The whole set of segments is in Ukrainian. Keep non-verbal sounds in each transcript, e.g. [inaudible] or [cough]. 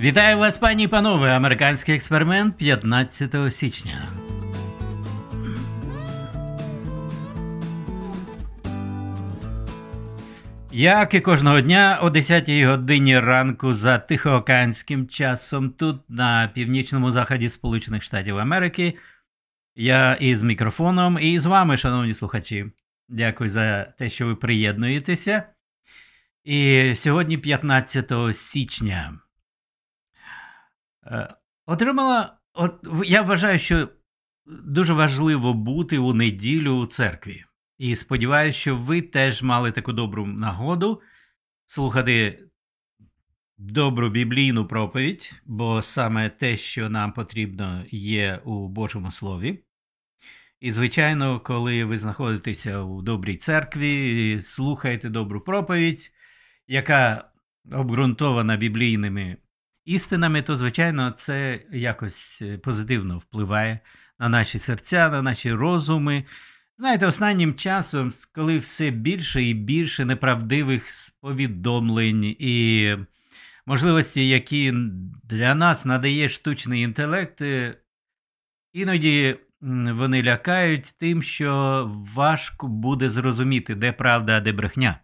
Вітаю вас, пані і панове! Американський експеримент 15 січня. Як і кожного дня о 10 годині ранку за тихоокеанським часом, тут на північному заході Сполучених Штатів Америки, я із мікрофоном і з вами, шановні слухачі. Дякую за те, що ви приєднуєтеся. І сьогодні, 15 січня, отримала. От я вважаю, що дуже важливо бути у неділю у церкві. І сподіваюся, що ви теж мали таку добру нагоду слухати добру біблійну проповідь, бо саме те, що нам потрібно, є у Божому Слові. І, звичайно, коли ви знаходитеся у добрій церкві, слухаєте добру проповідь, яка обґрунтована біблійними істинами, то, звичайно, це якось позитивно впливає на наші серця, на наші розуми. Знаєте, останнім часом, коли все більше і більше неправдивих повідомлень і можливості, які для нас надає штучний інтелект, іноді вони лякають тим, що важко буде зрозуміти, де правда, а де брехня.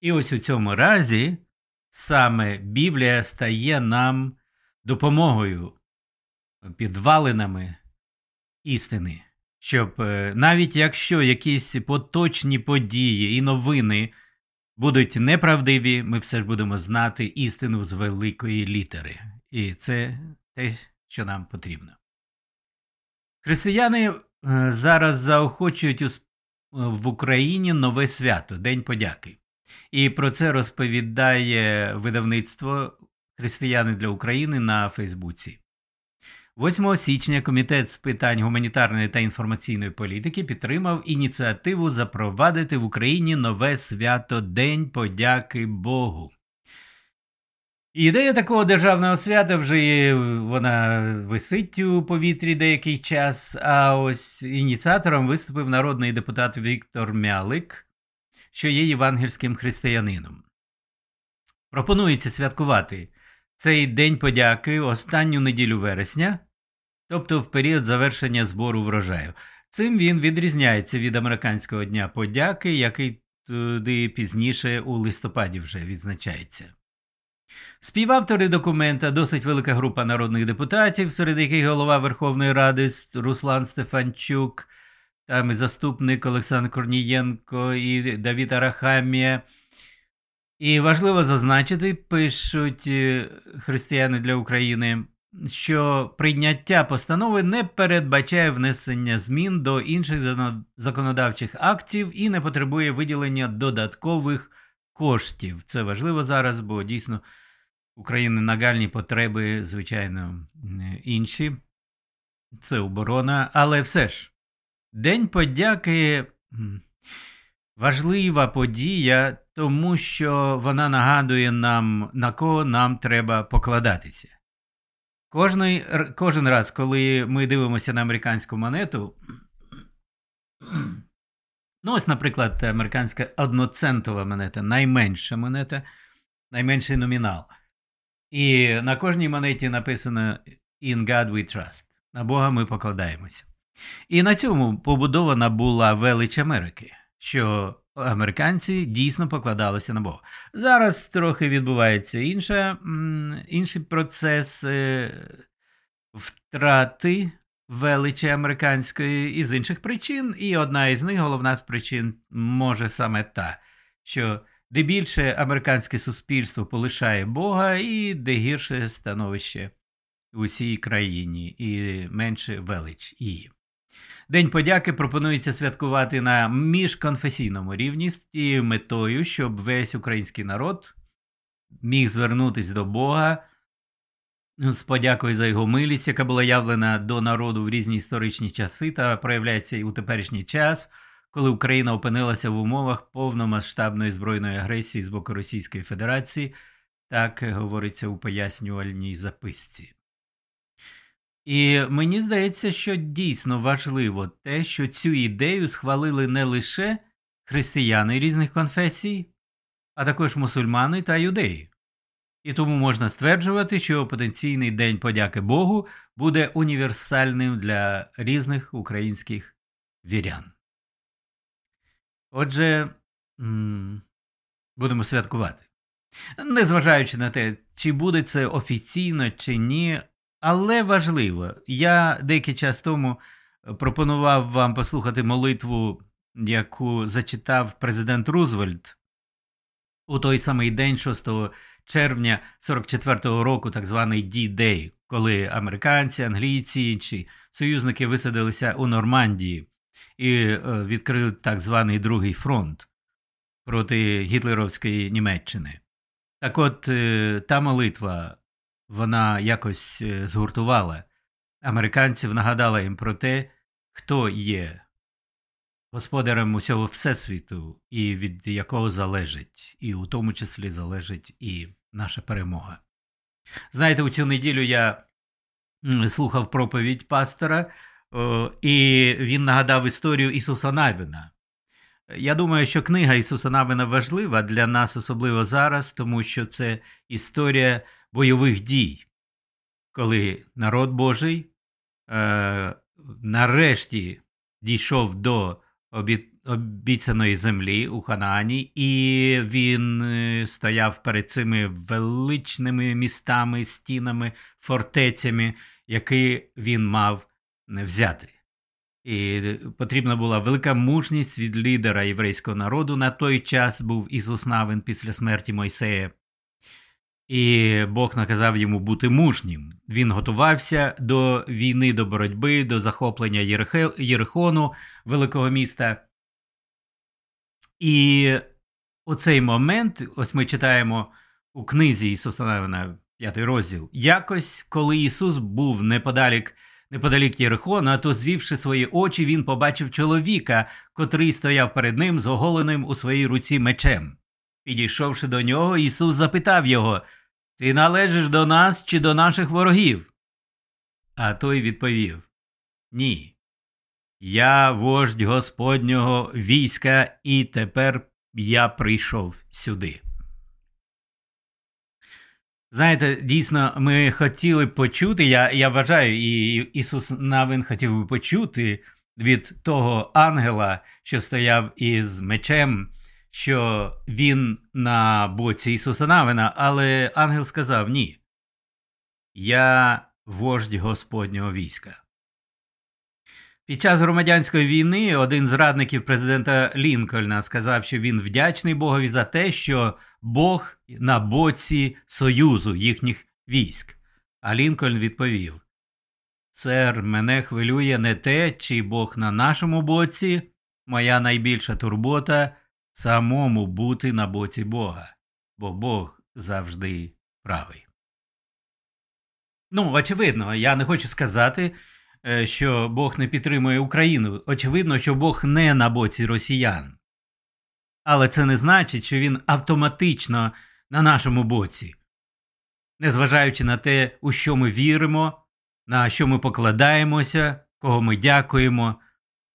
І ось у цьому разі саме Біблія стає нам допомогою, підвалинами істини, щоб е, навіть якщо якісь поточні події і новини будуть неправдиві, ми все ж будемо знати істину з великої літери. І це те, що нам потрібно. Християни е, зараз заохочують в Україні нове свято День подяки. І про це розповідає видавництво Християни для України на Фейсбуці. 8 січня Комітет з питань гуманітарної та інформаційної політики підтримав ініціативу запровадити в Україні нове свято День подяки Богу. Ідея такого державного свята вже є, вона висить у повітрі деякий час. А ось ініціатором виступив народний депутат Віктор Мялик, що є євангельським християнином. Пропонується святкувати цей День подяки останню неділю вересня, тобто в період завершення збору врожаю. Цим він відрізняється від американського дня подяки, який туди пізніше у листопаді вже відзначається. Співавтори документа досить велика група народних депутатів, серед яких голова Верховної Ради Руслан Стефанчук, там і заступник Олександр Корнієнко і Давід Арахамія. І важливо зазначити, пишуть е, християни для України, що прийняття постанови не передбачає внесення змін до інших законодавчих актів і не потребує виділення додаткових коштів. Це важливо зараз, бо дійсно України нагальні потреби, звичайно, інші. Це оборона, але все ж, День подяки важлива подія, тому що вона нагадує нам, на кого нам треба покладатися. Кожний, Кожен раз, коли ми дивимося на американську монету, ну ось, наприклад, американська одноцентова монета, найменша монета, найменший номінал. І на кожній монеті написано In God we trust. На Бога ми покладаємося. І на цьому побудована була велич Америки, що американці дійсно покладалися на Бога. Зараз трохи відбувається інша, інший процес е, втрати величі американської із інших причин, і одна із них, головна з причин, може саме та, що де більше американське суспільство полишає Бога, і де гірше становище у цій країні, і менше велич її. День подяки пропонується святкувати на міжконфесійному рівні з тією метою, щоб весь український народ міг звернутися до Бога з подякою за його милість, яка була явлена до народу в різні історичні часи та проявляється і у теперішній час коли Україна опинилася в умовах повномасштабної збройної агресії з боку Російської Федерації, так говориться у пояснювальній записці. І мені здається, що дійсно важливо те, що цю ідею схвалили не лише християни різних конфесій, а також мусульмани та юдеї. І тому можна стверджувати, що потенційний День подяки Богу буде універсальним для різних українських вірян. Отже, будемо святкувати. Незважаючи на те, чи буде це офіційно, чи ні, але важливо, я деякий час тому пропонував вам послухати молитву, яку зачитав президент Рузвельт у той самий день, 6 червня 44-го року, так званий D-Day, коли американці, англійці інші союзники висадилися у Нормандії і е, відкрили так званий Другий фронт проти гітлеровської Німеччини. Так от е, та молитва вона якось е, згуртувала американців, нагадала їм про те, хто є господарем усього всесвіту, і від якого залежить, і у тому числі залежить і наша перемога. Знаєте, у цю неділю я слухав проповідь пастора, і він нагадав історію Ісуса Навіна. Я думаю, що книга Ісуса Навина важлива для нас, особливо зараз, тому що це історія бойових дій, коли народ Божий е, нарешті дійшов до обіцяної землі у Ханаані, і він е, стояв перед цими величними містами, стінами, фортецями, які він мав взяти. І потрібна була велика мужність від лідера єврейського народу. На той час був Ісус Навин після смерті Мойсея. І Бог наказав йому бути мужнім. Він готувався до війни, до боротьби, до захоплення Єрихону, великого міста. І у цей момент, ось ми читаємо у книзі Ісуса Навина, п'ятий розділ, якось, коли Ісус був неподалік неподалік Єрихона, то, звівши свої очі, він побачив чоловіка, котрий стояв перед ним з оголеним у своїй руці мечем. Підійшовши до нього, Ісус запитав його Ти належиш до нас чи до наших ворогів? А той відповів Ні. Я вождь Господнього війська, і тепер я прийшов сюди. Знаєте, дійсно, ми хотіли почути. Я я вважаю, і Ісус Навин хотів би почути від того ангела, що стояв із мечем, що він на боці Ісуса Навина, але ангел сказав ні. Я вождь Господнього війська. Під час громадянської війни один з радників президента Лінкольна сказав, що він вдячний Богові за те, що Бог на боці Союзу їхніх військ. А Лінкольн відповів: Сер, мене хвилює не те, чи Бог на нашому боці, моя найбільша турбота самому бути на боці Бога, бо Бог завжди правий. Ну, очевидно, я не хочу сказати. Е, що Бог не підтримує Україну. Очевидно, що Бог не на боці росіян. Але це не значить, що він автоматично на нашому боці. Незважаючи на те, у що ми віримо, на що ми покладаємося, кого ми дякуємо.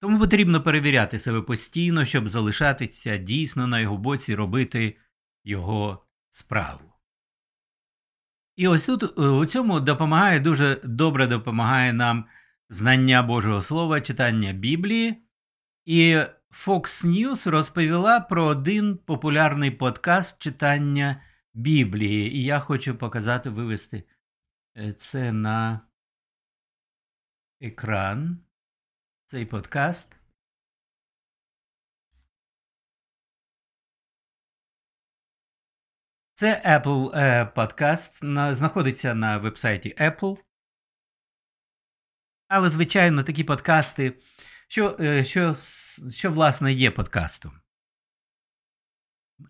Тому потрібно перевіряти себе постійно, щоб залишатися дійсно на його боці робити його справу. І ось тут е, у цьому допомагає дуже добре допомагає нам знання Божого Слова, читання Біблії, і Fox News розповіла про один популярний подкаст читання Біблії. І я хочу показати, вивести е, це на екран, цей подкаст. Це Apple е, подкаст, знаходиться на вебсайті Apple. Але, звичайно, такі подкасти, що, е, що, що власне є подкастом.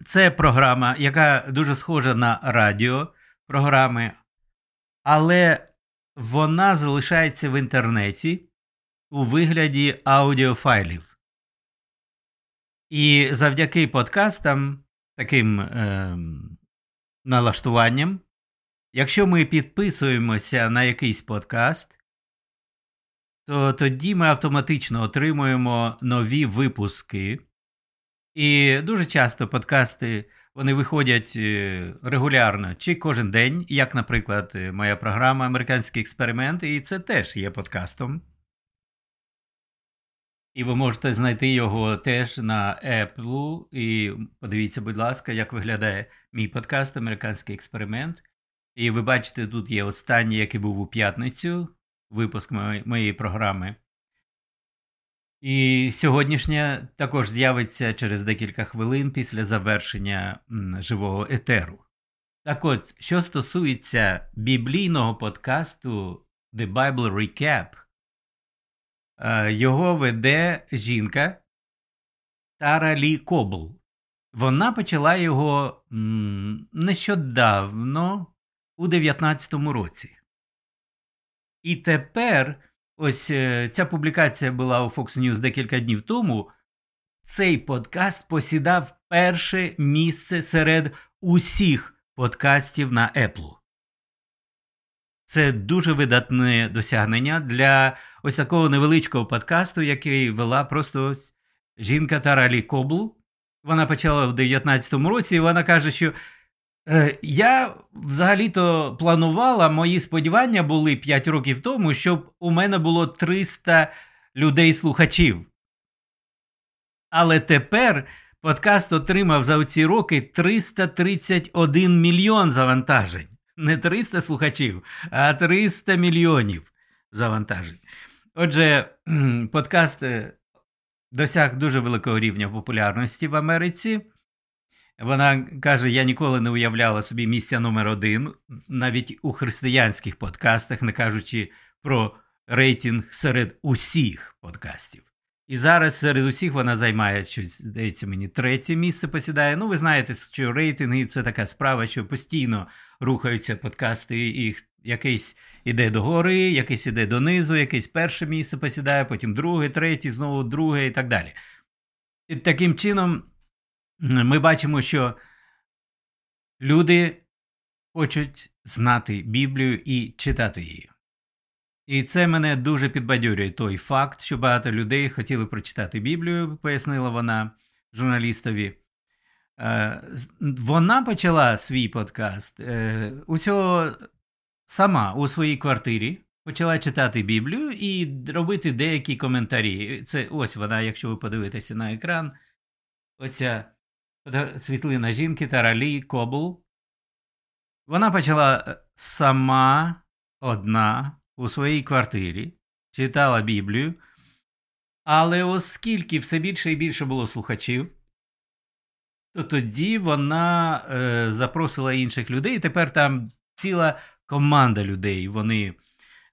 Це програма, яка дуже схожа на радіо програми, але вона залишається в інтернеті у вигляді аудіофайлів. І завдяки подкастам, таким е, налаштуванням, якщо ми підписуємося на якийсь подкаст, то тоді ми автоматично отримуємо нові випуски. І дуже часто подкасти Вони виходять е, регулярно чи кожен день, як, наприклад, е, моя програма Американський експеримент, і це теж є подкастом. І ви можете знайти його теж на Apple. І подивіться, будь ласка, як виглядає мій подкаст Американський експеримент. І ви бачите, тут є останній, який був у п'ятницю, випуск моєї програми. І сьогоднішня також з'явиться через декілька хвилин після завершення живого етеру. Так от, що стосується біблійного подкасту The Bible Recap, його веде жінка Тара Лі Кобл. Вона почала його нещодавно у 19-му році. І тепер ось е, ця публікація була у Fox News декілька днів тому. Цей подкаст посідав перше місце серед усіх подкастів на Apple. Це дуже видатне досягнення для ось такого невеличкого подкасту, який вела просто жінка Таралі Кобл. Вона почала в 2019 році, і вона каже, що Е, я взагалі-то планувала, мої сподівання були 5 років тому, щоб у мене було 300 людей-слухачів. Але тепер подкаст отримав за ці роки 331 мільйон завантажень. Не 300 слухачів, а 300 мільйонів завантажень. Отже, подкаст е, досяг дуже великого рівня популярності в Америці. Вона каже: я ніколи не уявляла собі місця номер один, навіть у християнських подкастах, не кажучи про рейтинг серед усіх подкастів. І зараз серед усіх вона займає щось, здається, мені третє місце посідає. Ну, ви знаєте, що рейтинги це така справа, що постійно рухаються подкасти, і якийсь іде догори, якийсь іде донизу, якесь перше місце посідає, потім друге, третє, знову друге і так далі. І таким чином ми бачимо, що люди хочуть знати Біблію і читати її. І це мене дуже підбадьорює той факт, що багато людей хотіли прочитати Біблію, пояснила вона журналістові. Е, вона почала свій подкаст е, усього сама у своїй квартирі, почала читати Біблію і робити деякі коментарі. Це ось вона, якщо ви подивитеся на екран, оця світлина жінки Таралі Кобл. Вона почала е, сама одна у своїй квартирі, читала Біблію, але оскільки все більше і більше було слухачів, то тоді вона е, запросила інших людей, і тепер там ціла команда людей. Вони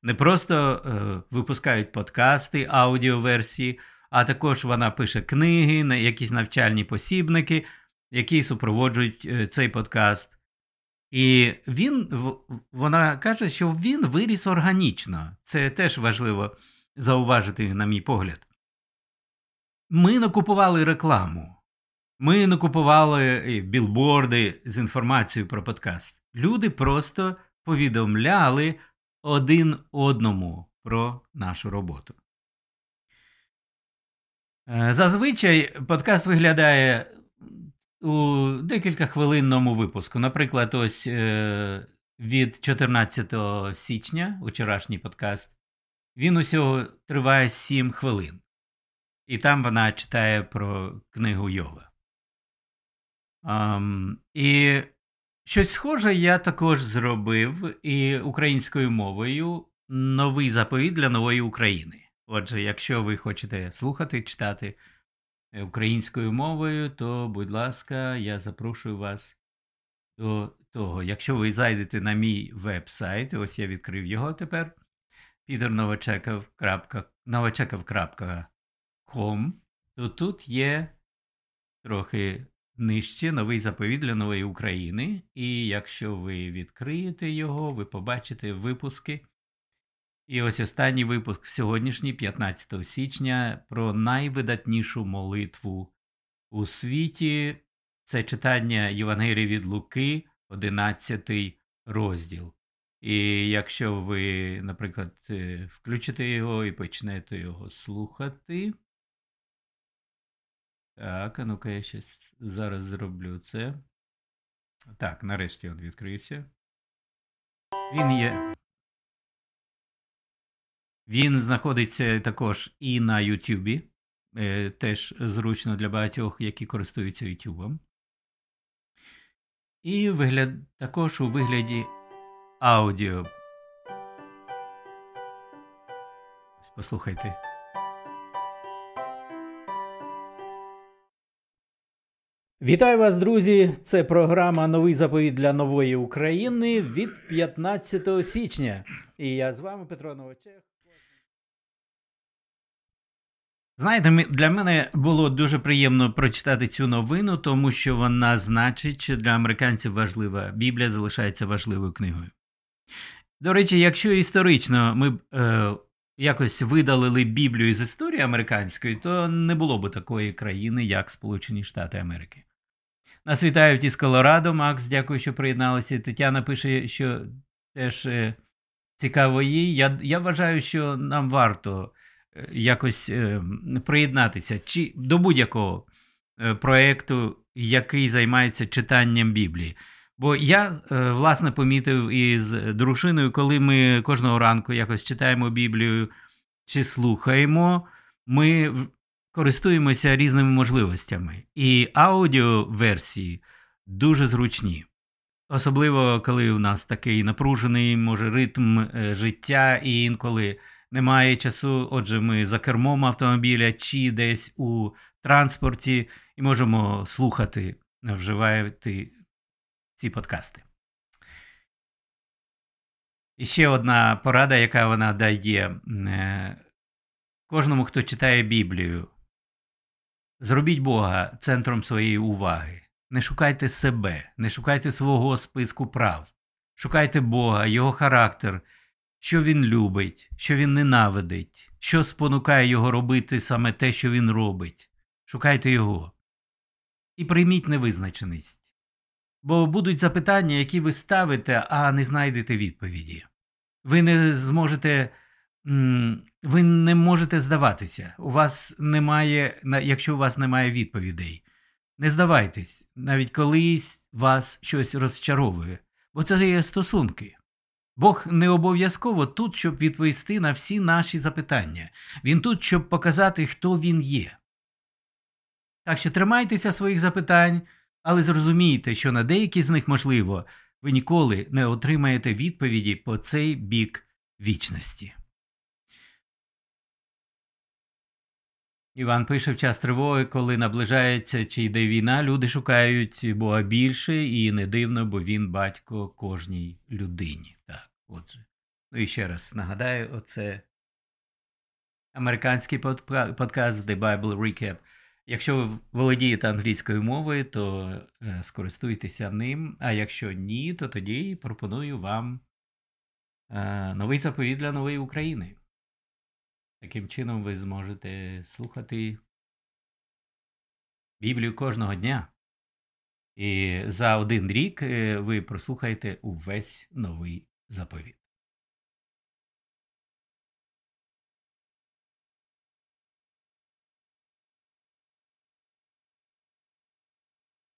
не просто е, випускають подкасти, аудіоверсії, а також вона пише книги, якісь навчальні посібники які супроводжують е, цей подкаст. І він, вона каже, що він виріс органічно. Це теж важливо зауважити, на мій погляд. Ми не купували рекламу, ми не купували білборди з інформацією про подкаст. Люди просто повідомляли один одному про нашу роботу. Е, зазвичай подкаст виглядає у декілька хвилинному випуску. Наприклад, ось е, від 14 січня, вчорашній подкаст, він усього триває 7 хвилин. І там вона читає про книгу Йова. Um, і щось схоже я також зробив і українською мовою новий заповіт для нової України. Отже, якщо ви хочете слухати, читати українською мовою, то, будь ласка, я запрошую вас до того. Якщо ви зайдете на мій веб-сайт, ось я відкрив його тепер peternovachekov.com, то тут є трохи нижче новий заповіт для нової України. І якщо ви відкриєте його, ви побачите випуски. І ось останній випуск сьогоднішній, 15 січня, про найвидатнішу молитву у світі. Це читання Євангелія від Луки, 11 розділ. І якщо ви, наприклад, е, включите його і почнете його слухати. Так, а ну-ка я ще зараз зроблю це. Так, нарешті він відкрився. Він є. Він знаходиться також і на Ютубі. Е, теж зручно для багатьох, які користуються Ютубом. І вигляд, також у вигляді аудіо. Послухайте. Вітаю вас, друзі! Це програма Новий заповіт для нової України від 15 січня. І я з вами Петро Новочех. Знаєте, для мене було дуже приємно прочитати цю новину, тому що вона значить, що для американців важлива Біблія залишається важливою книгою. До речі, якщо історично ми е, якось видалили Біблію з історії американської, то не було б такої країни, як Сполучені Штати Америки. Нас вітають із Колорадо. Макс, дякую, що приєдналися. Тетяна пише, що теж е, цікаво їй. Я, Я вважаю, що нам варто якось е, приєднатися чи до будь-якого проєкту, який займається читанням Біблії. Бо я, власне, помітив із дружиною, коли ми кожного ранку якось читаємо Біблію чи слухаємо, ми користуємося різними можливостями, і аудіоверсії дуже зручні. Особливо, коли у нас такий напружений, може, ритм е, життя, і інколи немає часу. Отже, ми за кермом автомобіля чи десь у транспорті і можемо слухати, вживати ці подкасти. І ще одна порада, яка вона дає е, кожному, хто читає Біблію. Зробіть Бога центром своєї уваги. Не шукайте себе, не шукайте свого списку прав. Шукайте Бога, Його характер, що Він любить, що Він ненавидить, що спонукає Його робити саме те, що Він робить. Шукайте Його. І прийміть невизначеність. Бо будуть запитання, які ви ставите, а не знайдете відповіді. Ви не зможете ви не можете здаватися. У вас немає, якщо у вас немає відповідей. Не здавайтесь, навіть колись вас щось розчаровує, бо це є стосунки. Бог не обов'язково тут, щоб відповісти на всі наші запитання. Він тут, щоб показати, хто він є. Так що тримайтеся своїх запитань, але зрозумійте, що на деякі з них, можливо, ви ніколи не отримаєте відповіді по цей бік вічності. Іван пише в час тривоги, коли наближається чи йде війна, люди шукають Бога більше, і не дивно, бо він батько кожній людині. Отже. Ну і ще раз нагадаю, оце американський подкаст The Bible Recap. Якщо ви володієте англійською мовою, то е, скористуйтеся ним. А якщо ні, то тоді пропоную вам е, новий заповідь для нової України. Таким чином ви зможете слухати Біблію кожного дня. І за один рік е, ви прослухаєте увесь новий заповіт.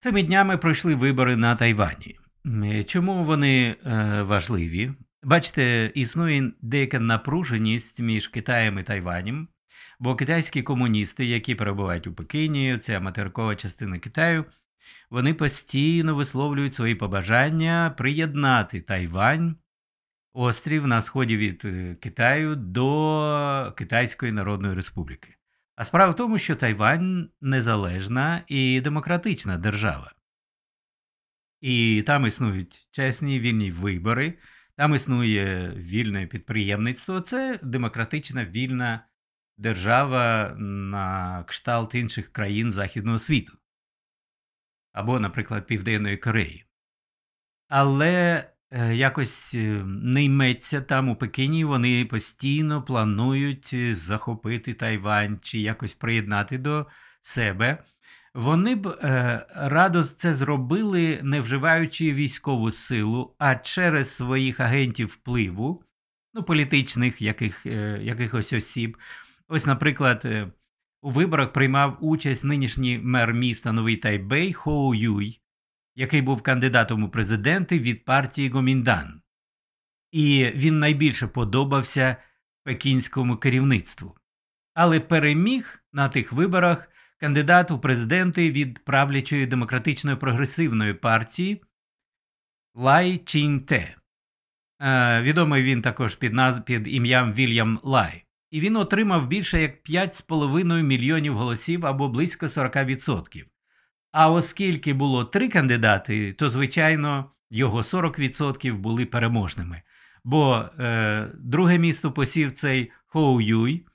Цими днями пройшли вибори на Тайвані. Чому вони е, важливі? Бачите, існує деяка напруженість між Китаєм і Тайванем, бо китайські комуністи, які перебувають у Пекіні, це материкова частина Китаю, вони постійно висловлюють свої побажання приєднати Тайвань, острів на сході від е, Китаю до Китайської Народної Республіки. А справа в тому, що Тайвань незалежна і демократична держава. І там існують чесні вільні вибори. Там існує вільне підприємництво, це демократична вільна держава на кшталт інших країн Західного світу. Або, наприклад, Південної Кореї. Але якось е, не йметься там у Пекіні, вони постійно планують захопити Тайвань чи якось приєднати до себе. Вони б е, радо це зробили, не вживаючи військову силу, а через своїх агентів впливу, ну, політичних яких, е, якихось осіб. Ось, наприклад, е, у виборах приймав участь нинішній мер міста Новий Тайбей Хоу Юй. Який був кандидатом у президенти від партії Гоміндан. І він найбільше подобався пекінському керівництву. Але переміг на тих виборах кандидат у президенти від правлячої демократичної прогресивної партії Лай Чінте. Е, відомий він також під наз... під ім'ям Вільям Лай. І він отримав більше як 5,5 мільйонів голосів або близько 40%. А оскільки було три кандидати, то, звичайно, його 40% були переможними. Бо е, друге місто посів цей Хоу Юй,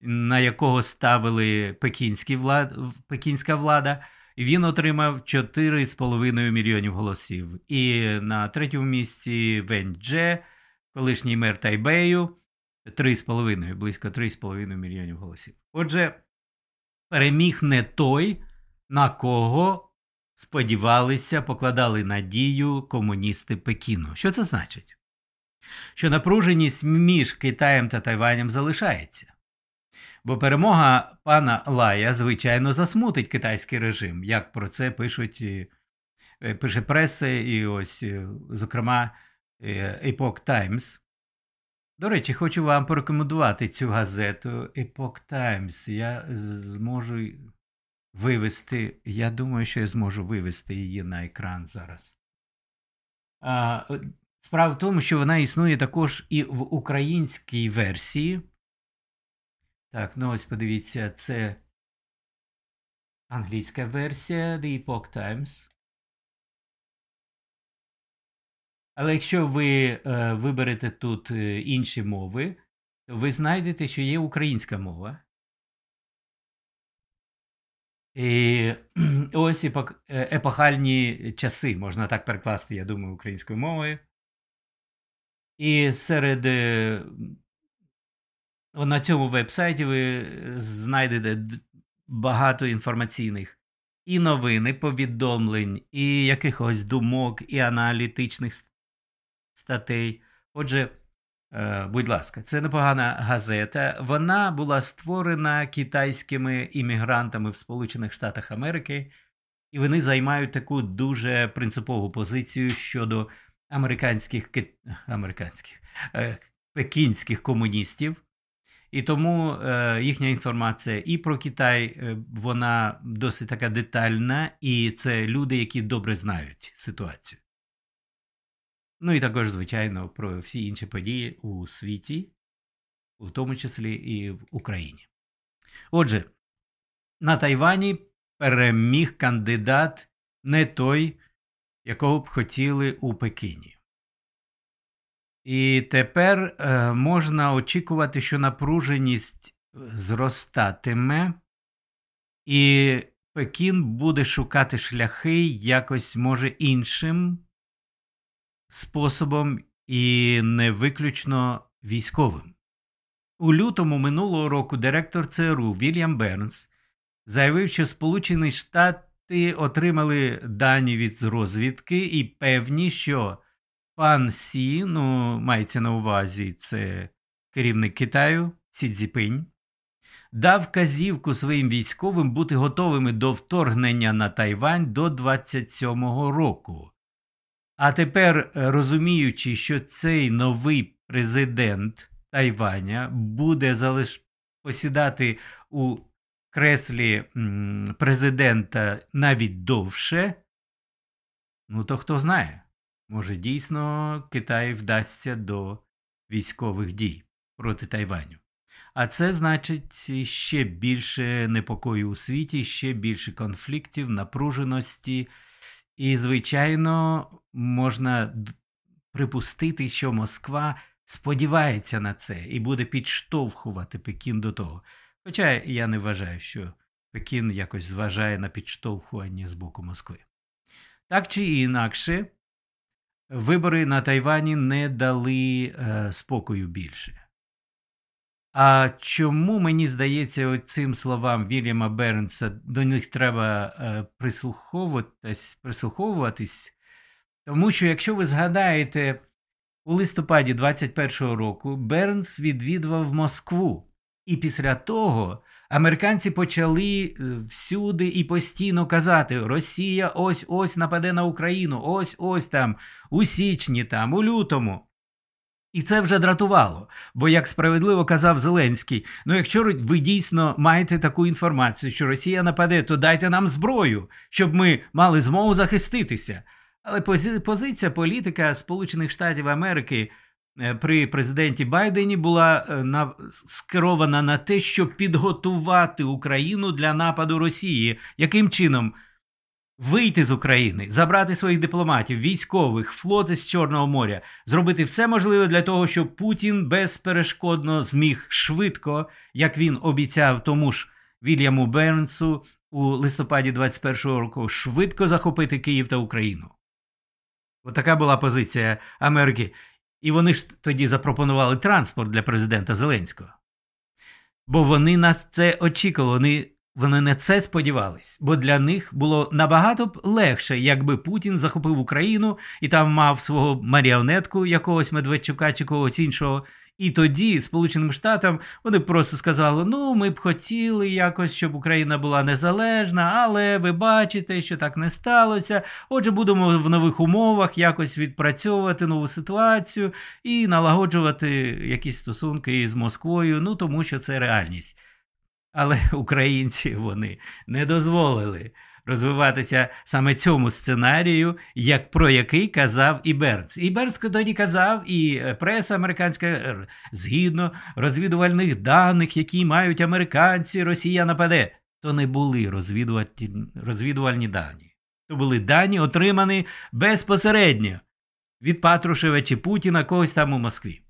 на якого ставили пекінські влад... пекінська влада, він отримав 4,5 мільйонів голосів. І на третьому місці Вен Дже, колишній мер Тайбею, 3,5, близько 3,5 мільйонів голосів. Отже, переміг не той, на кого сподівалися, покладали надію комуністи Пекіну. Що це значить? Що напруженість між Китаєм та Тайванем залишається. Бо перемога пана Лая, звичайно, засмутить китайський режим, як про це пишуть е, пише преса, і ось, е, зокрема, е, Epoch Times. До речі, хочу вам порекомендувати цю газету Epoch Times. Я зможу вивести, я думаю, що я зможу вивести її на екран зараз. А, Справа в тому, що вона існує також і в українській версії. Так, ну ось подивіться, це англійська версія The Epoch Times. Але якщо ви е, виберете тут е, інші мови, то ви знайдете, що є українська мова. І [clears throat] Ось е, епохальні часи, можна так перекласти, я думаю, українською мовою. І серед е, на цьому вебсайті ви знайдете багато інформаційних і новин, повідомлень, і якихось думок, і аналітичних статей. Отже, е, будь ласка, це непогана газета. Вона була створена китайськими іммігрантами в Сполучених Штатах Америки, і вони займають таку дуже принципову позицію щодо американських американських е, пекінських комуністів. І тому е, їхня інформація і про Китай е, вона досить така детальна, і це люди, які добре знають ситуацію. Ну і також, звичайно, про всі інші події у світі, у тому числі і в Україні. Отже, на Тайвані переміг кандидат не той, якого б хотіли у Пекіні. І тепер е, можна очікувати, що напруженість зростатиме, і Пекін буде шукати шляхи якось може іншим способом і не виключно військовим. У лютому минулого року директор ЦРУ Вільям Бернс заявив, що Сполучені Штати отримали дані від розвідки і певні, що пан Сі, ну, мається на увазі, це керівник Китаю Сі Цзіньпін, дав вказівку своїм військовим бути готовими до вторгнення на Тайвань до 27-го року. А тепер, е, розуміючи, що цей новий президент Тайваня буде залиш... посідати у креслі президента навіть довше, ну то хто знає, може дійсно Китай вдасться до військових дій проти Тайваню. А це значить ще більше непокою у світі, ще більше конфліктів, напруженості. І, звичайно, можна припустити, що Москва сподівається на це і буде підштовхувати Пекін до того. Хоча я не вважаю, що Пекін якось зважає на підштовхування з боку Москви. Так чи інакше, вибори на Тайвані не дали е, спокою більше. А чому мені здається, цим словам Вільяма Бернса до них треба е, прислуховуватись, прислуховуватись? Тому що, якщо ви згадаєте, у листопаді 21-го року Бернс відвідував Москву І після того американці почали е, всюди і постійно казати: Росія ось ось нападе на Україну, ось ось там, у січні, там, у лютому. І це вже дратувало. Бо, як справедливо казав Зеленський, ну якщо ви дійсно маєте таку інформацію, що Росія нападе, то дайте нам зброю, щоб ми мали змогу захиститися. Але позиція політика Сполучених Штатів Америки е, при президенті Байдені була е, на, скерована на те, щоб підготувати Україну для нападу Росії. Яким чином? Вийти з України, забрати своїх дипломатів, військових, флоти з Чорного моря, зробити все можливе для того, щоб Путін безперешкодно зміг швидко, як він обіцяв тому ж Вільяму Бернсу у листопаді 21-го року, швидко захопити Київ та Україну. Отака була позиція Америки. І вони ж тоді запропонували транспорт для президента Зеленського. Бо вони нас це очікували. Вони вони на це сподівались, бо для них було набагато б легше, якби Путін захопив Україну і там мав свого маріонетку якогось Медведчука чи когось іншого. І тоді Сполученим Штатам вони просто сказали: ну, ми б хотіли якось, щоб Україна була незалежна, але ви бачите, що так не сталося. Отже, будемо в нових умовах якось відпрацьовувати нову ситуацію і налагоджувати якісь стосунки з Москвою, ну тому що це реальність. Але [laughs] українці вони не дозволили розвиватися саме цьому сценарію, як про який казав і Бернс. І Бернс тоді казав, і преса американська згідно розвідувальних даних, які мають американці, Росія нападе. То не були розвідувальні дані. То були дані, отримані безпосередньо від Патрушева чи Путіна когось там у Москві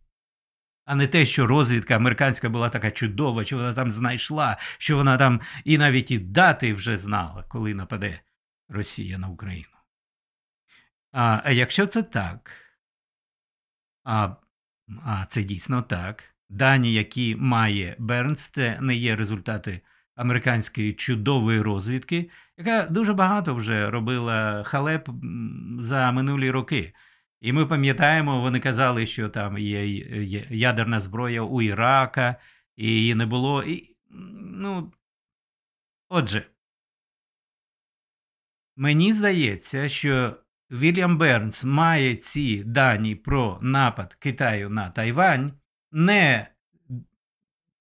а не те, що розвідка американська була така чудова, що вона там знайшла, що вона там і навіть і дати вже знала, коли нападе Росія на Україну. А а якщо це так, а, а це дійсно так, дані, які має Бернс, це не є результати американської чудової розвідки, яка дуже багато вже робила халеп за минулі роки. І ми пам'ятаємо, вони казали, що там є ядерна зброя у Ірака, і її не було. І, ну, Отже, мені здається, що Вільям Бернс має ці дані про напад Китаю на Тайвань не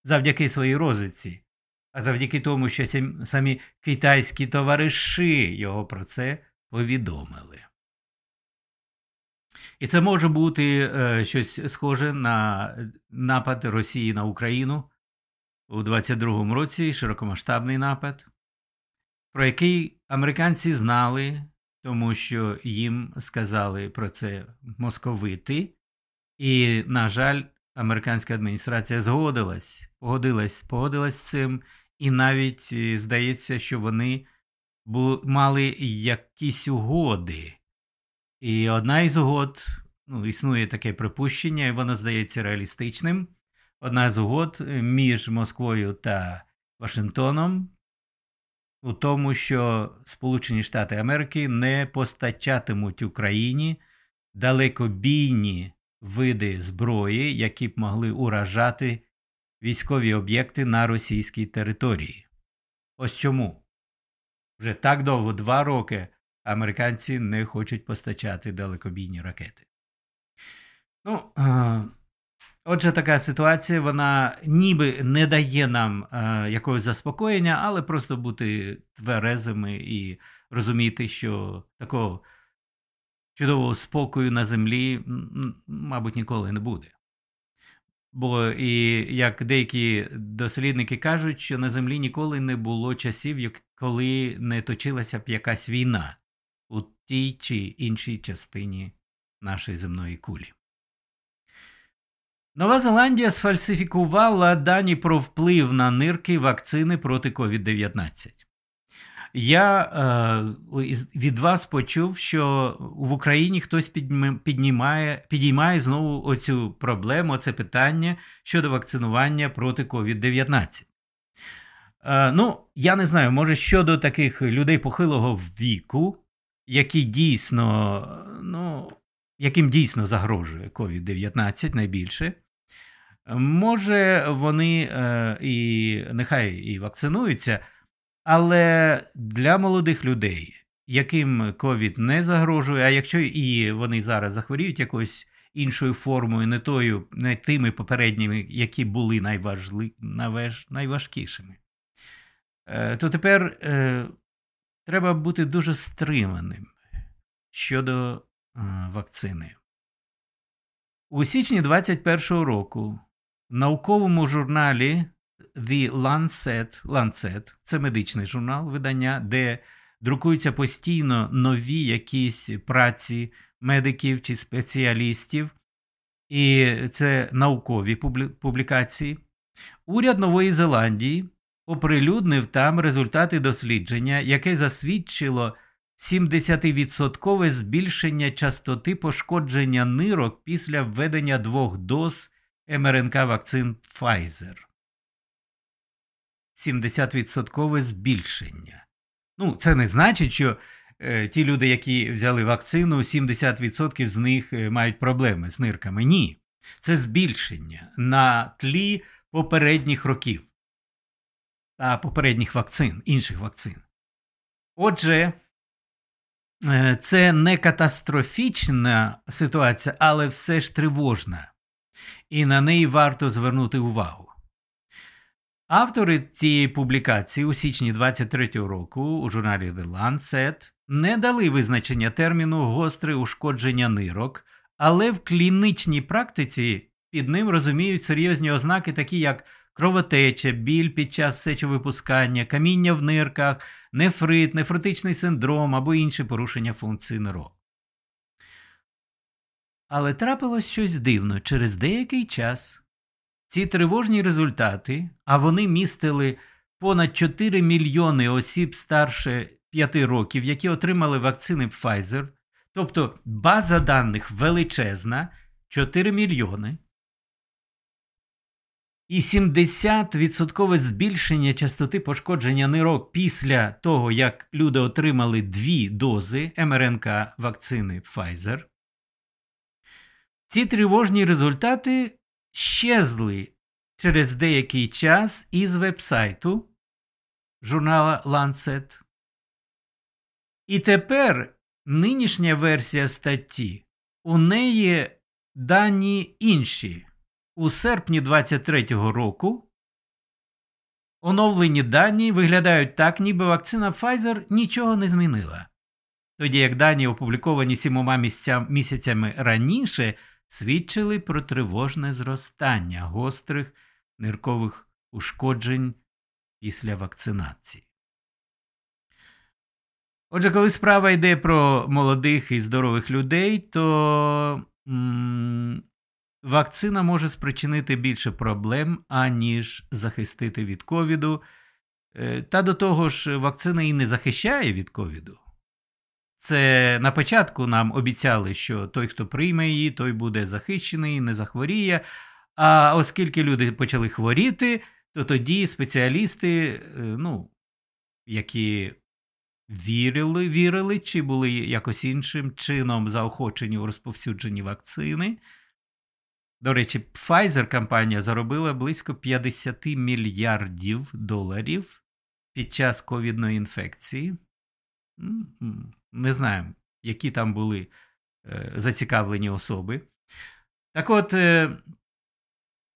завдяки своїй розвідці, а завдяки тому, що самі китайські товариші його про це повідомили. І це може бути е, щось схоже на напад Росії на Україну у 22-му році, широкомасштабний напад, про який американці знали, тому що їм сказали про це московити, і, на жаль, американська адміністрація згодилась, погодилась, погодилась з цим, і навіть е, здається, що вони мали якісь угоди. І одна із угод, ну, існує таке припущення, і воно здається реалістичним. Одна з угод е, між Москвою та Вашингтоном у тому, що Сполучені Штати Америки не постачатимуть Україні далекобійні види зброї, які б могли уражати військові об'єкти на російській території. Ось чому вже так довго, два роки американці не хочуть постачати далекобійні ракети. Ну, Отже, така ситуація, вона ніби не дає нам е, якогось заспокоєння, але просто бути тверезими і розуміти, що такого чудового спокою на землі, мабуть, ніколи не буде. Бо і як деякі дослідники кажуть, що на землі ніколи не було часів, коли не точилася б якась війна тій чи іншій частині нашої земної кулі. Нова Зеландія сфальсифікувала дані про вплив на нирки вакцини проти COVID-19. Я е, від вас почув, що в Україні хтось піднімає підіймає знову оцю проблему, це питання щодо вакцинування проти COVID-19. Е, ну, я не знаю, може щодо таких людей похилого віку, які дійсно, ну, яким дійсно загрожує COVID-19 найбільше, Може, вони е, і нехай і вакцинуються, але для молодих людей, яким ковід не загрожує, а якщо і вони зараз захворіють якоюсь іншою формою, не тою, не тими попередніми, які були найважли, найваж, найважкішими, е, то тепер е, треба бути дуже стриманим щодо е, вакцини. У січні 2021 року в науковому журналі The Lancet, Lancet це медичний журнал видання, де друкуються постійно нові якісь праці медиків чи спеціалістів, і це наукові публікації. Уряд Нової Зеландії оприлюднив там результати дослідження, яке засвідчило 70% збільшення частоти пошкодження нирок після введення двох доз МРНК вакцин Pfizer. 70% збільшення. Ну, це не значить, що е, ті люди, які взяли вакцину, 70% з них е, мають проблеми з нирками. Ні. Це збільшення на тлі попередніх років та попередніх вакцин, інших вакцин. Отже, е, це не катастрофічна ситуація, але все ж тривожна. І на неї варто звернути увагу. Автори цієї публікації у січні 23-го року у журналі The Lancet не дали визначення терміну гостре ушкодження нирок, але в клінічній практиці під ним розуміють серйозні ознаки, такі як кровотеча, біль під час сечовипускання, каміння в нирках, нефрит, нефротичний синдром або інші порушення функції нирок. Але трапилось щось дивно через деякий час. Ці тривожні результати, а вони містили понад 4 мільйони осіб старше 5 років, які отримали вакцини Pfizer, тобто база даних величезна 4 мільйони. І 70% збільшення частоти пошкодження нирок після того, як люди отримали дві дози МРНК вакцини Pfizer. Ці тривожні результати щезли через деякий час із вебсайту журнала Lancet. І тепер нинішня версія статті у неї дані інші. У серпні 23-го року оновлені дані виглядають так, ніби вакцина Pfizer нічого не змінила. Тоді як дані, опубліковані сімома місяцями раніше, свідчили про тривожне зростання гострих ниркових ушкоджень після вакцинації. Отже, коли справа йде про молодих і здорових людей, то вакцина може спричинити більше проблем, аніж захистити від ковіду. Е, та до того ж, вакцина і не захищає від ковіду. Це на початку нам обіцяли, що той, хто прийме її, той буде захищений, не захворіє. А оскільки люди почали хворіти, то тоді спеціалісти, е, ну, які вірили, вірили, чи були якось іншим чином заохочені у розповсюдженні вакцини. До речі, Pfizer компанія заробила близько 50 мільярдів доларів під час ковідної інфекції. Не знаємо, які там були е, зацікавлені особи. Так от, е,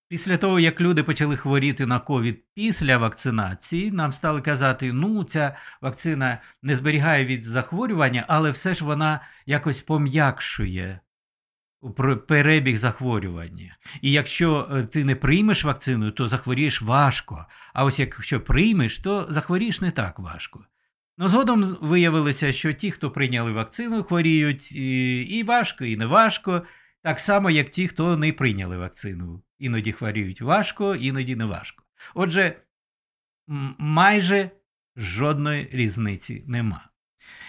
після того, як люди почали хворіти на ковід після вакцинації, нам стали казати, ну, ця вакцина не зберігає від захворювання, але все ж вона якось пом'якшує перебіг захворювання. І якщо е, ти не приймеш вакцину, то захворієш важко. А ось якщо приймеш, то захворієш не так важко. Ну, згодом виявилося, що ті, хто прийняли вакцину, хворіють і, важко, і не важко, так само, як ті, хто не прийняли вакцину. Іноді хворіють важко, іноді не важко. Отже, майже жодної різниці нема.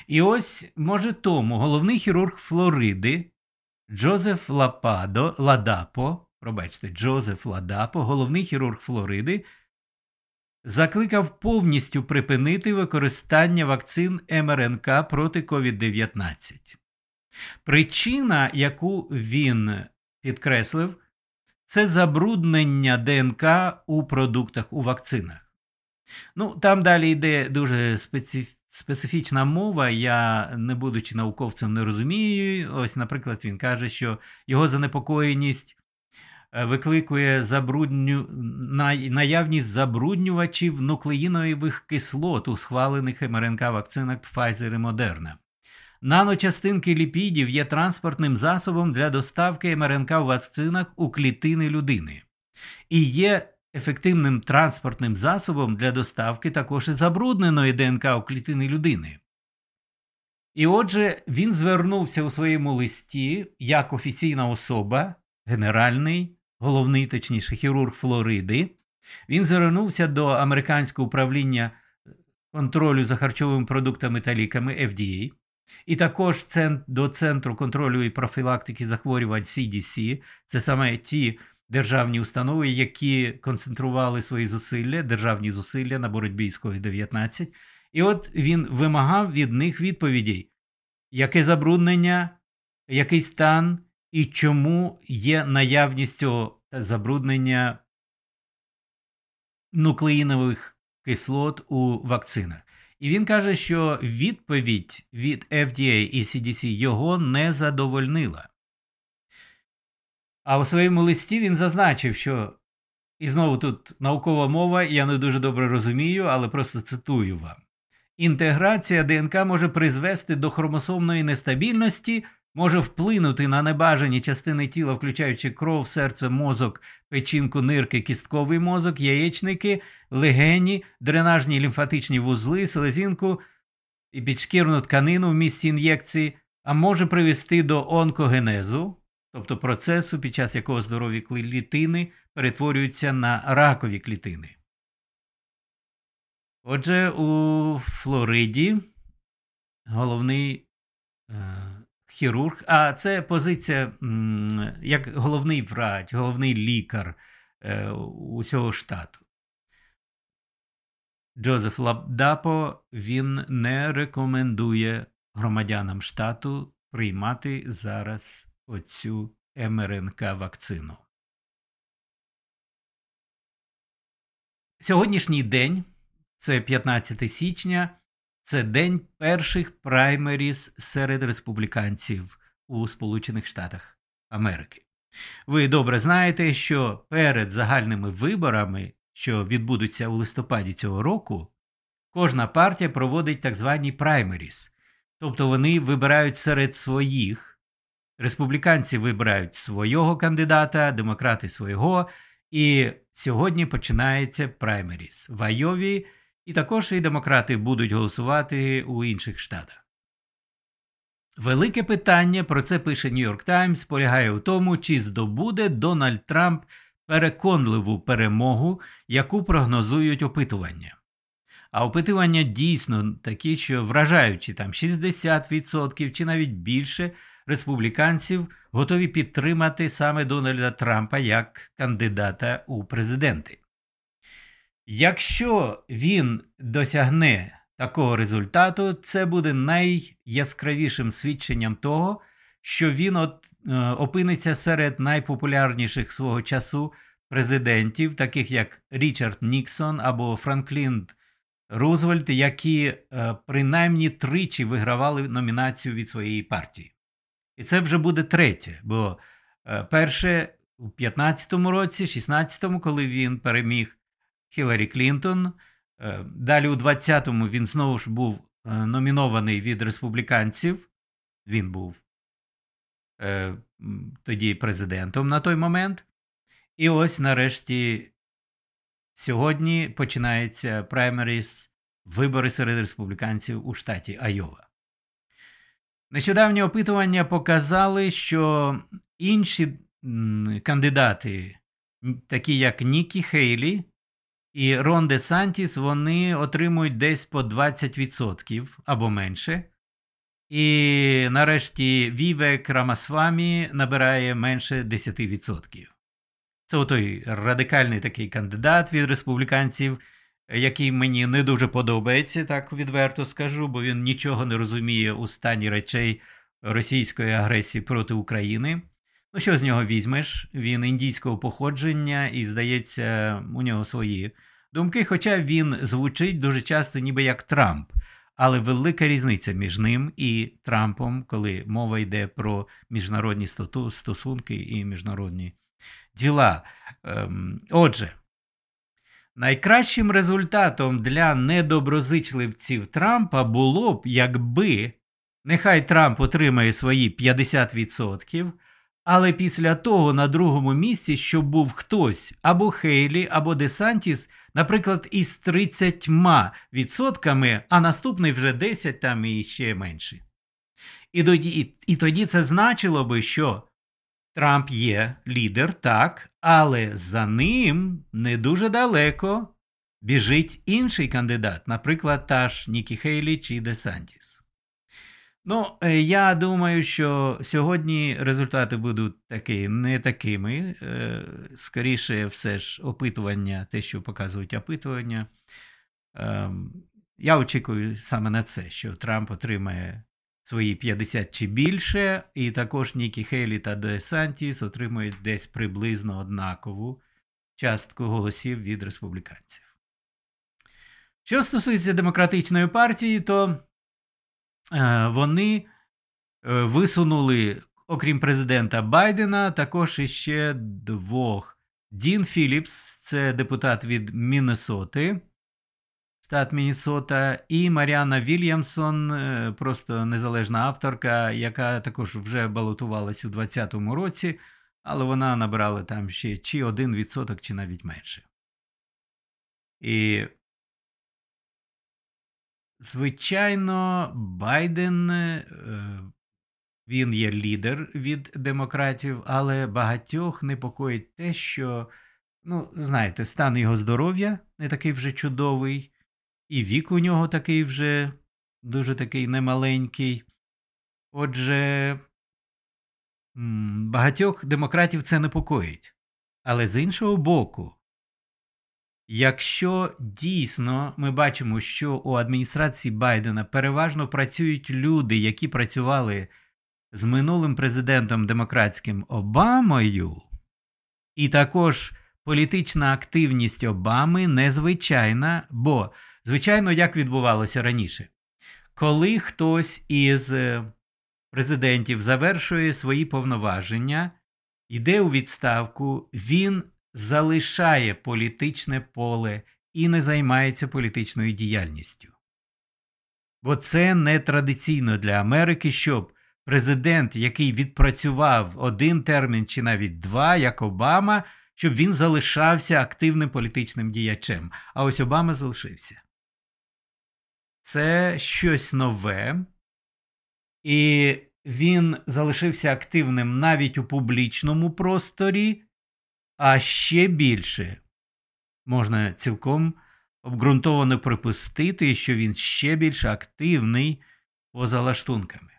І ось, може, тому головний хірург Флориди Джозеф Лападо Ладапо, пробачте, Джозеф Ладапо, головний хірург Флориди, закликав повністю припинити використання вакцин МРНК проти COVID-19. Причина, яку він підкреслив, це забруднення ДНК у продуктах у вакцинах. Ну, Там далі йде дуже специфічно специфічна мова, я, не будучи науковцем, не розумію. Ось, наприклад, він каже, що його занепокоєність е, викликує забрудню... наявність забруднювачів нуклеїнових кислот у схвалених МРНК вакцинах Pfizer і Moderna. Наночастинки ліпідів є транспортним засобом для доставки МРНК в вакцинах у клітини людини і є ефективним транспортним засобом для доставки також і забрудненої ДНК у клітини людини. І отже, він звернувся у своєму листі як офіційна особа, генеральний, головний, точніше, хірург Флориди. Він звернувся до американського управління контролю за харчовими продуктами та ліками FDA, і також до Центру контролю і профілактики захворювань CDC, це саме ті державні установи, які концентрували свої зусилля, державні зусилля на боротьбі з COVID-19. І от він вимагав від них відповідей, яке забруднення, який стан і чому є наявність цього забруднення нуклеїнових кислот у вакцинах. І він каже, що відповідь від FDA і CDC його не задовольнила. А у своєму листі він зазначив, що і знову тут наукова мова, я не дуже добре розумію, але просто цитую вам. Інтеграція ДНК може призвести до хромосомної нестабільності, може вплинути на небажані частини тіла, включаючи кров, серце, мозок, печінку, нирки, кістковий мозок, яєчники, легені, дренажні лімфатичні вузли, селезінку і підшкірну тканину в місці ін'єкції, а може привести до онкогенезу, тобто процесу, під час якого здорові клітини перетворюються на ракові клітини. Отже, у Флориді головний е, хірург, а це позиція м, як головний врач, головний лікар е, усього штату. Джозеф Лабдапо він не рекомендує громадянам штату приймати зараз оцю МРНК вакцину. Сьогоднішній день, це 15 січня, це день перших праймеріс серед республіканців у Сполучених Штатах Америки. Ви добре знаєте, що перед загальними виборами, що відбудуться у листопаді цього року, кожна партія проводить так звані праймеріс, тобто вони вибирають серед своїх Республіканці вибирають свого кандидата, демократи свого. І сьогодні починається праймеріс в Айові, і також і демократи будуть голосувати у інших штатах. Велике питання про це пише Нью-Йорк Таймс полягає у тому, чи здобуде Дональд Трамп переконливу перемогу, яку прогнозують опитування. А опитування дійсно такі, що вражаючи там 60% чи навіть більше республіканців готові підтримати саме Дональда Трампа як кандидата у президенти. Якщо він досягне такого результату, це буде найяскравішим свідченням того, що він от, е, опиниться серед найпопулярніших свого часу президентів, таких як Річард Ніксон або Франклін Рузвельт, які е, принаймні тричі вигравали номінацію від своєї партії. І це вже буде третє. Бо е, перше у 15-му році, 16-му, коли він переміг Хіларі Клінтон. Е, далі у 20-му він знову ж був е, номінований від республіканців. Він був тоді президентом на той момент. І ось нарешті сьогодні починається праймеріс вибори серед республіканців у штаті Айова. Нещодавні опитування показали, що інші кандидати, такі як Нікі Хейлі і Рон Де Сантіс, вони отримують десь по 20% або менше. І нарешті Вівек Рамасвамі набирає менше 10%. Це той радикальний такий кандидат від республіканців який мені не дуже подобається, так відверто скажу, бо він нічого не розуміє у стані речей російської агресії проти України. Ну, що з нього візьмеш? Він індійського походження, і, здається, у нього свої думки. Хоча він звучить дуже часто, ніби як Трамп. Але велика різниця між ним і Трампом, коли мова йде про міжнародні стосунки і міжнародні діла. Ем, отже, найкращим результатом для недоброзичливців Трампа було б, якби нехай Трамп отримає свої 50%. Але після того на другому місці, щоб був хтось або Хейлі, або Десантіс, наприклад, із 30%, а наступний вже 10 там і ще менше. І тоді, і, і тоді це значило би, що Трамп є лідер, так, але за ним не дуже далеко біжить інший кандидат, наприклад, та ж Нікі Хейлі чи Десантіс. Ну, е, я думаю, що сьогодні результати будуть такі, не такими. Е, скоріше, все ж, опитування, те, що показують опитування. Ем, я очікую саме на це, що Трамп отримає свої 50 чи більше, і також Нікі Хейлі та Де Сантіс отримують десь приблизно однакову частку голосів від республіканців. Що стосується демократичної партії, то Е, вони е, висунули, окрім президента Байдена, також іще двох. Дін Філіпс, це депутат від Міннесоти, штат Міннесота, і Маріана Вільямсон, е, просто незалежна авторка, яка також вже балотувалась у 2020 році, але вона набрала там ще чи 1%, чи навіть менше. І Звичайно, Байден е, він є лідер від демократів, але багатьох непокоїть те, що, ну, знаєте, стан його здоров'я не такий вже чудовий, і вік у нього такий вже дуже такий немаленький. Отже, багатьох демократів це непокоїть. Але з іншого боку, Якщо дійсно ми бачимо, що у адміністрації Байдена переважно працюють люди, які працювали з минулим президентом демократським Обамою, і також політична активність Обами незвичайна, бо, звичайно, як відбувалося раніше, коли хтось із е, президентів завершує свої повноваження, йде у відставку, він залишає політичне поле і не займається політичною діяльністю. Бо це не традиційно для Америки, щоб президент, який відпрацював один термін чи навіть два, як Обама, щоб він залишався активним політичним діячем. А ось Обама залишився. Це щось нове, і він залишився активним навіть у публічному просторі, а ще більше можна цілком обґрунтовано припустити, що він ще більш активний поза лаштунками.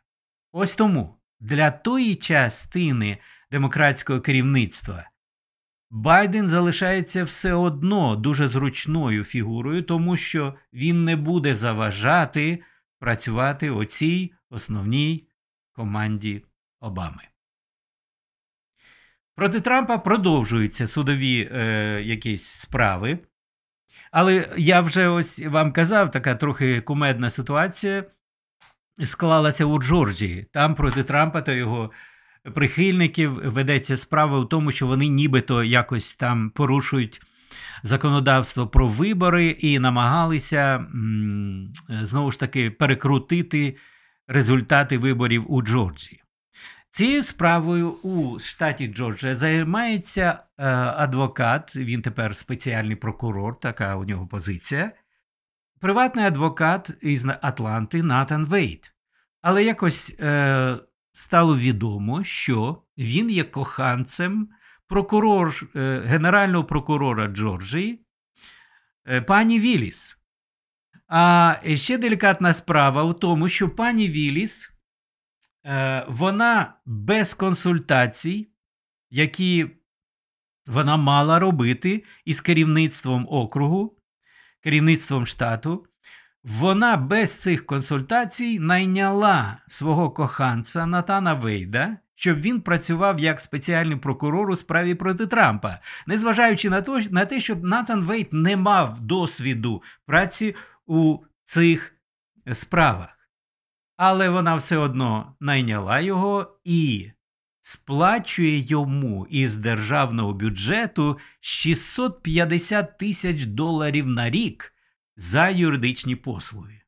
Ось тому для тої частини демократського керівництва Байден залишається все одно дуже зручною фігурою, тому що він не буде заважати працювати оцій основній команді Обами. Проти Трампа продовжуються судові е, якісь справи. Але я вже ось вам казав, така трохи кумедна ситуація склалася у Джорджії. Там проти Трампа та його прихильників ведеться справа в тому, що вони нібито якось там порушують законодавство про вибори і намагалися знову ж таки перекрутити результати виборів у Джорджії. Цією справою у штаті Джорджія займається е, адвокат, він тепер спеціальний прокурор, така у нього позиція. Приватний адвокат із Атланти Натан Вейт. Але якось е, стало відомо, що він є коханцем прокурор, е, генерального прокурора Джорджії, е, пані Віліс. А ще делікатна справа в тому, що пані Віліс Е, вона без консультацій, які вона мала робити із керівництвом округу, керівництвом штату, вона без цих консультацій найняла свого коханця Натана Вейда, щоб він працював як спеціальний прокурор у справі проти Трампа, незважаючи на то, на те, що Натан Вейт не мав досвіду праці у цих справах. Але вона все одно найняла його і сплачує йому із державного бюджету 650 тисяч доларів на рік за юридичні послуги.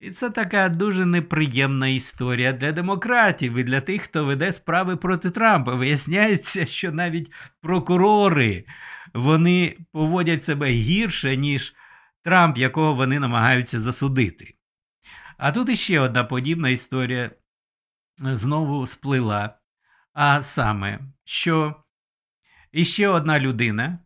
І це така дуже неприємна історія для демократів і для тих, хто веде справи проти Трампа. Виясняється, що навіть прокурори вони поводять себе гірше, ніж Трамп, якого вони намагаються засудити. А тут іще одна подібна історія знову сплила. А саме, що іще одна людина,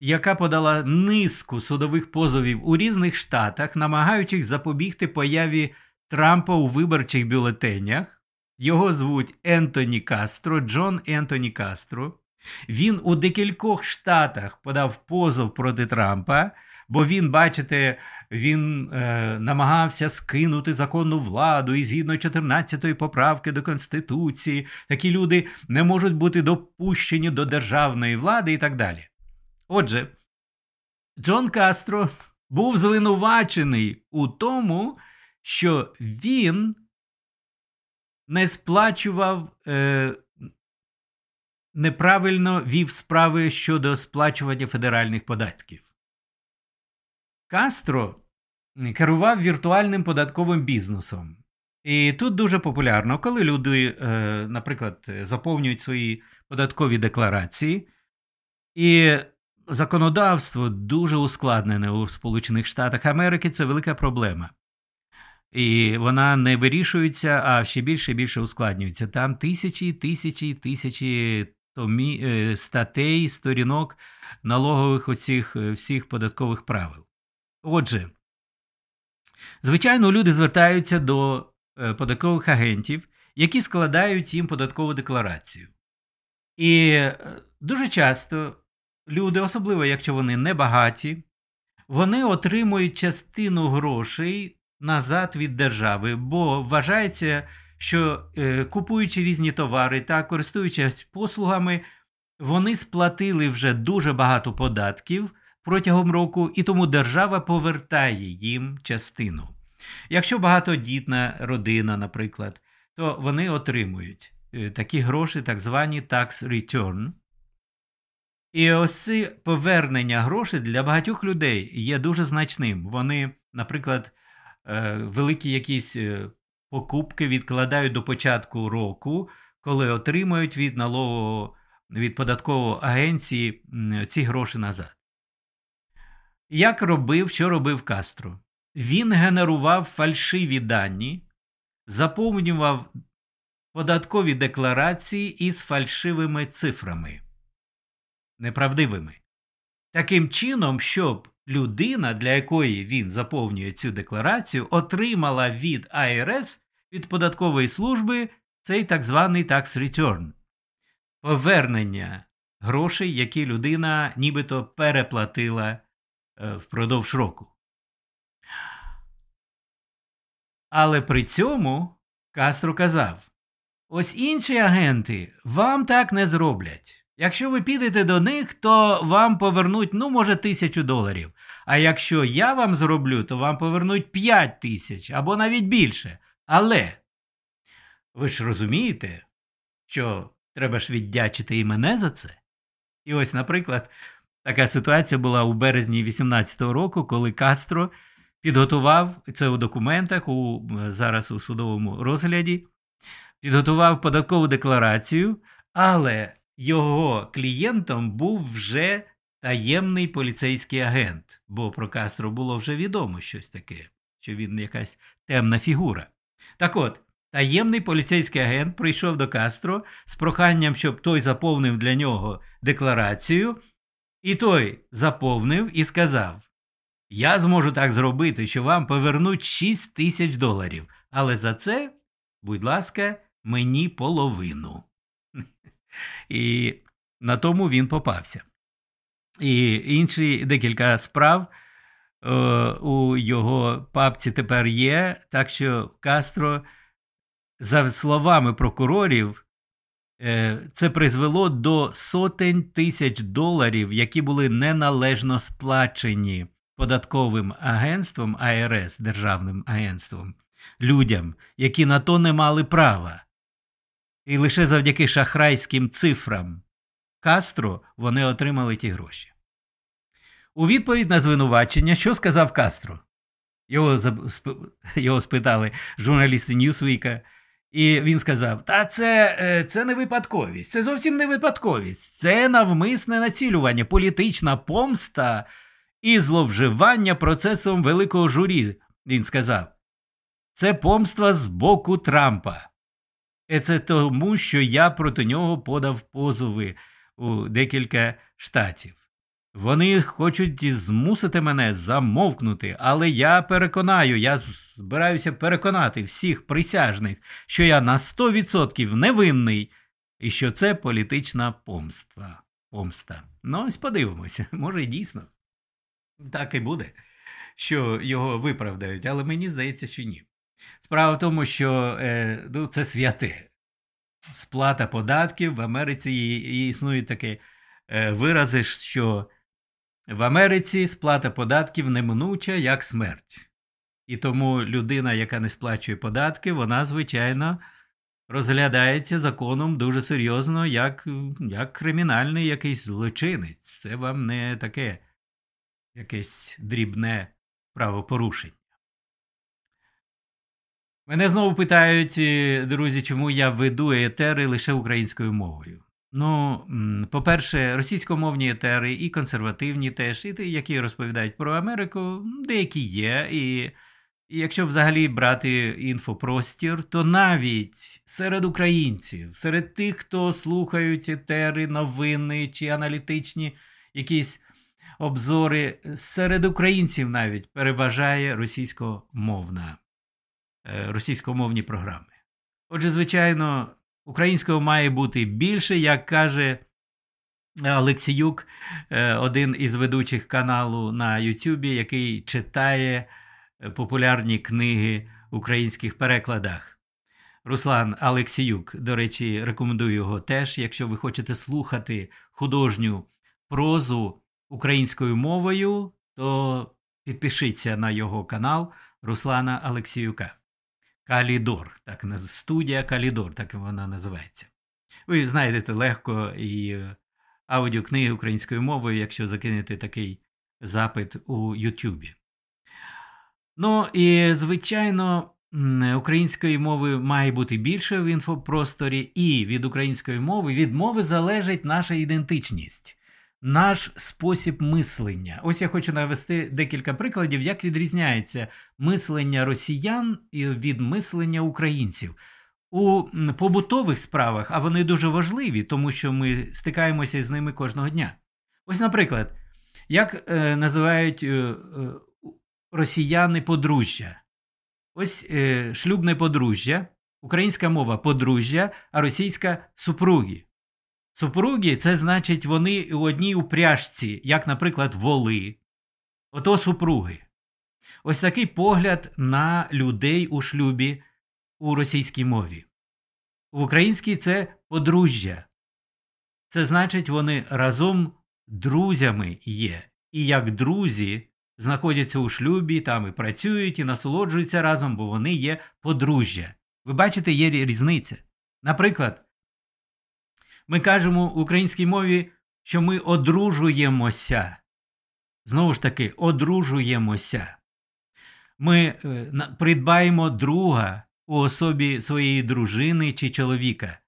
яка подала низку судових позовів у різних штатах, намагаючись запобігти появі Трампа у виборчих бюлетенях. Його звуть Ентоні Кастро, Джон Ентоні Кастро. Він у декількох штатах подав позов проти Трампа, бо він, бачите, він е, намагався скинути законну владу і згідно 14-ї поправки до Конституції, такі люди не можуть бути допущені до державної влади і так далі. Отже, Джон Кастро був звинувачений у тому, що він не сплачував, е, неправильно вів справи щодо сплачування федеральних податків. Кастро керував віртуальним податковим бізнесом. І тут дуже популярно, коли люди, е, наприклад, заповнюють свої податкові декларації, і законодавство дуже ускладнене у Сполучених Штатах Америки це велика проблема. І вона не вирішується, а ще більше і більше ускладнюється. Там тисячі, тисячі, тисячі томі, е, статей, сторінок налогових оцих е, всіх податкових правил. Отже, звичайно, люди звертаються до е, податкових агентів, які складають їм податкову декларацію. І дуже часто люди, особливо якщо вони не багаті, вони отримують частину грошей назад від держави, бо вважається, що е, купуючи різні товари та користуючись послугами, вони сплатили вже дуже багато податків протягом року, і тому держава повертає їм частину. Якщо багатодітна родина, наприклад, то вони отримують е, такі гроші, так звані tax return. І ось повернення грошей для багатьох людей є дуже значним. Вони, наприклад, е, великі якісь е, покупки відкладають до початку року, коли отримують від налогового від податкової агенції ці гроші назад. Як робив, що робив Кастро? Він генерував фальшиві дані, заповнював податкові декларації із фальшивими цифрами неправдивими. Таким чином, щоб людина, для якої він заповнює цю декларацію, отримала від АРС від податкової служби цей так званий tax return – повернення грошей, які людина нібито переплатила е, впродовж року. Але при цьому Кастро казав: ось інші агенти вам так не зроблять. Якщо ви підете до них, то вам повернуть, ну, може, тисячу доларів. А якщо я вам зроблю, то вам повернуть 5 тисяч або навіть більше. Але ви ж розумієте, що треба ж віддячити і мене за це? І ось, наприклад, така ситуація була у березні 18-го року, коли Кастро підготував це у документах, у, зараз у судовому розгляді, підготував податкову декларацію, але його клієнтом був вже таємний поліцейський агент, бо про Кастро було вже відомо щось таке, що він якась темна фігура. Так от, таємний поліцейський агент прийшов до Кастро з проханням, щоб той заповнив для нього декларацію, і той заповнив і сказав: Я зможу так зробити, що вам повернуть 6 тисяч доларів, але за це, будь ласка, мені половину. І на тому він попався. І інші декілька справ е, у його папці тепер є, так що Кастро за словами прокурорів, е, це призвело до сотень тисяч доларів, які були неналежно сплачені податковим агентством АРС, Державним агентством, людям, які на то не мали права. І лише завдяки шахрайським цифрам Кастро вони отримали ті гроші. У відповідь на звинувачення, що сказав Кастро? Його його спитали журналісти Ньюсвіка, і він сказав: Та це е, це не випадковість, це зовсім не випадковість, це навмисне націлювання, політична помста і зловживання процесом великого журі. Він сказав. Це помства з боку Трампа. Це тому, що я проти нього подав позови у декілька штатів. Вони хочуть змусити мене замовкнути, але я переконаю, я збираюся переконати всіх присяжних, що я на 100% невинний і що це політична помста. помста. Ну, ось подивимося, [laughs] може дійсно. Так і буде, що його виправдають, але мені здається, що ні. Справа в тому, що е, ну, це святе. Сплата податків в Америці і існують такі е, вирази, що в Америці сплата податків неминуча як смерть. І тому людина, яка не сплачує податки, вона, звичайно, розглядається законом дуже серйозно, як як кримінальний якийсь злочинець. Це вам не таке якесь дрібне правопорушення. Мене знову питають, е, друзі, чому я веду етери лише українською мовою. Ну, по-перше, російськомовні етери і консервативні теж, і ті, які розповідають про Америку, деякі є. І, якщо взагалі брати інфопростір, то навіть серед українців, серед тих, хто слухають етери, новини чи аналітичні якісь обзори, серед українців навіть переважає російськомовна, російськомовні програми. Отже, звичайно, Українського має бути більше, як каже Олексіюк, е, один із ведучих каналу на Ютубі, який читає е, популярні книги в українських перекладах. Руслан Алексіюк, до речі, рекомендую його теж. Якщо ви хочете слухати художню прозу українською мовою, то підпишіться на його канал Руслана Алексіюка. Калідор, так студія Калідор, так вона називається. Ви знайдете легко і е, аудіокниги українською мовою, якщо закинете такий запит у Ютубі. Ну і, звичайно, української мови має бути більше в інфопросторі, і від української мови від мови залежить наша ідентичність наш спосіб мислення. Ось я хочу навести декілька прикладів, як відрізняється мислення росіян від мислення українців. У побутових справах, а вони дуже важливі, тому що ми стикаємося з ними кожного дня. Ось, наприклад, як е, називають е, е, росіяни подружжя? Ось е, шлюбне подружжя, українська мова подружжя, а російська супруги. Супруги це значить вони у одній упряжці, як, наприклад, воли. Ото супруги. Ось такий погляд на людей у шлюбі у російській мові. В українській це подружжя. Це значить, вони разом друзями є. І як друзі знаходяться у шлюбі, там і працюють, і насолоджуються разом, бо вони є подружжя. Ви бачите, є різниця. Наприклад. Ми кажемо в українській мові, що ми одружуємося. Знову ж таки, одружуємося. Ми е, придбаємо друга у особі своєї дружини чи чоловіка.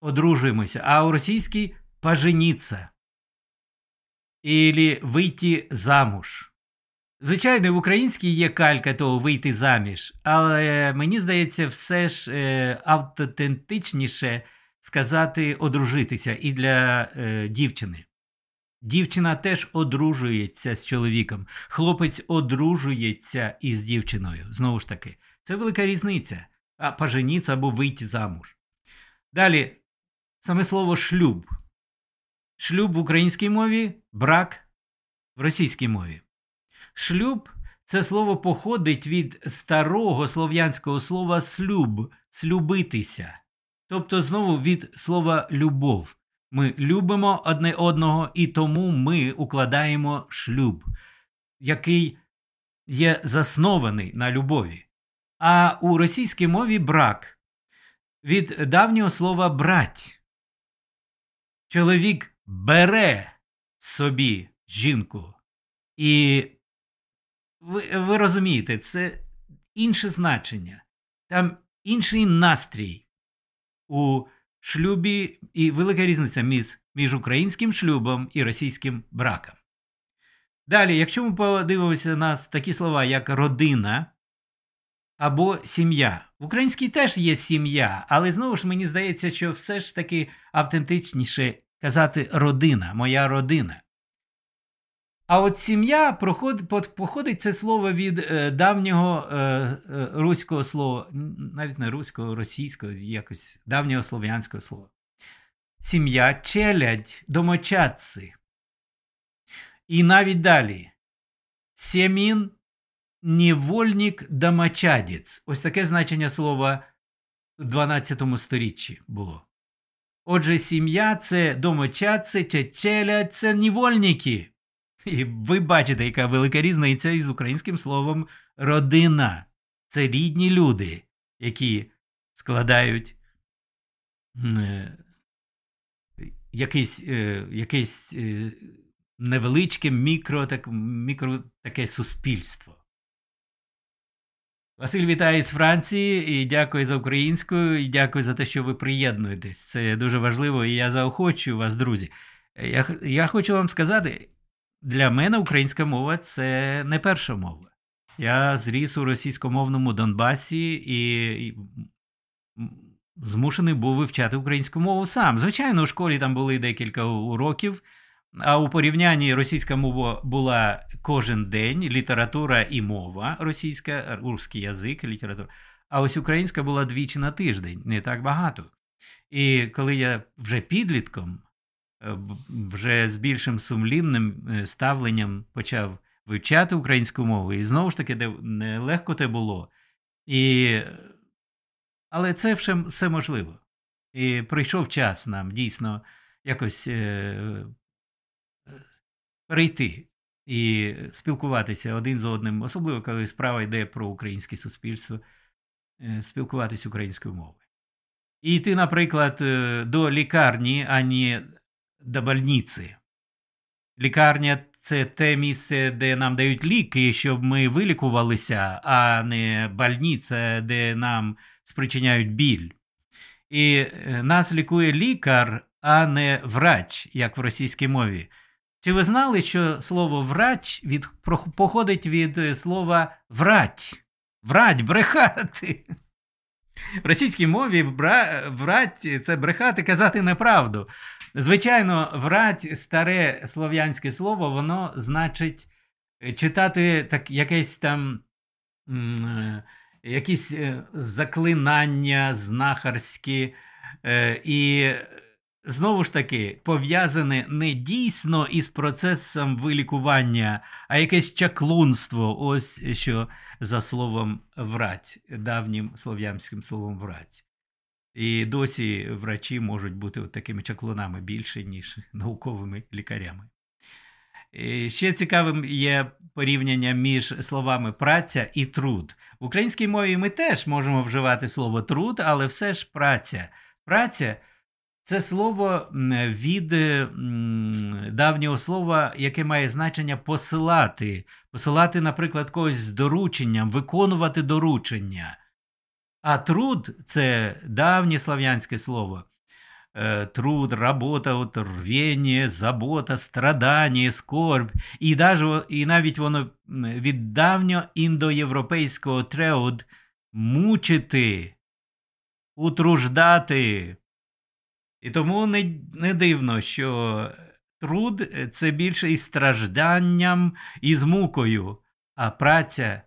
Одружуємося. А у російській поженіться. Ілі вийти замуж. Звичайно, в українській є калька того вийти заміж, але мені здається, все ж е, автентичніше сказати одружитися і для е, дівчини. Дівчина теж одружується з чоловіком, хлопець одружується із дівчиною. Знову ж таки, це велика різниця. А поженіться або вийти замуж. Далі, саме слово шлюб. Шлюб в українській мові, брак в російській мові. Шлюб це слово походить від старого слов'янського слова слюб, слюбитися. Тобто, знову від слова любов. Ми любимо одне одного, і тому ми укладаємо шлюб, який є заснований на любові. А у російській мові брак від давнього слова брать. Чоловік бере собі жінку. І ви, ви розумієте, це інше значення, там інший настрій у шлюбі і велика різниця між, між українським шлюбом і російським браком. Далі, якщо ми подивимося на такі слова, як родина або сім'я. В українській теж є сім'я, але знову ж мені здається, що все ж таки автентичніше казати родина, моя родина. А от сім'я походить це слово від е, давнього е, е, руського слова, навіть не руського, російського, якось давнього слов'янського слова. Сім'я челядь, домочадці. І навіть далі. Сємін невольник домочадець. Ось таке значення слова в 12 сторіччі було. Отже, сім'я це домочадці, челядь, це невольники. І ви бачите, яка велика різниця із українським словом родина. Це рідні люди, які складають е, якийсь е, е, невеличке мікро, так, мікро таке суспільство. Василь вітає з Франції і дякую за українську, і дякую за те, що ви приєднуєтесь. Це дуже важливо, і я заохочую вас, друзі. Я, Я хочу вам сказати для мене українська мова це не перша мова. Я зріс у російськомовному Донбасі і змушений був вивчати українську мову сам. Звичайно, у школі там були декілька уроків, а у порівнянні російська мова була кожен день, література і мова російська, русський язик, література. А ось українська була двічі на тиждень, не так багато. І коли я вже підлітком вже з більшим сумлінним е, ставленням почав вивчати українську мову, і знову ж таки, нелегко те було. І... Але це все, можливо. І прийшов час нам дійсно якось е... перейти і спілкуватися один з одним, особливо коли справа йде про українське суспільство, е... спілкуватися українською мовою. І йти, наприклад, до лікарні, ані до больниці. Лікарня це те місце, де нам дають ліки, щоб ми вилікувалися, а не больниця, де нам спричиняють біль. І е, нас лікує лікар, а не врач, як в російській мові. Чи ви знали, що слово врач від, походить від е, слова врать? Врать, брехати. В російській мові врать це брехати, казати неправду. Звичайно, врать старе слов'янське слово, воно значить е, читати так якесь там е, якісь е, заклинання знахарські. І знову ж таки пов'язане не дійсно із процесом вилікування, а якесь чаклунство. Ось що за словом врать, давнім слов'янським словом врать. І досі врачі можуть бути такими чаклунами більше, ніж [laughs] науковими лікарями. І ще цікавим є порівняння між словами праця і труд. В українській мові ми теж можемо вживати слово труд, але все ж праця. Праця це слово від давнього слова, яке має значення посилати, посилати, наприклад, когось з дорученням, виконувати доручення. А труд це давнє слав'янське слово. Е, труд, робота, от, забота, страдання, скорбь. І даже, і навіть воно від давнього індоєвропейського треуд мучити, утруждати. І тому не, не дивно, що труд це більше із стражданням і з мукою, а праця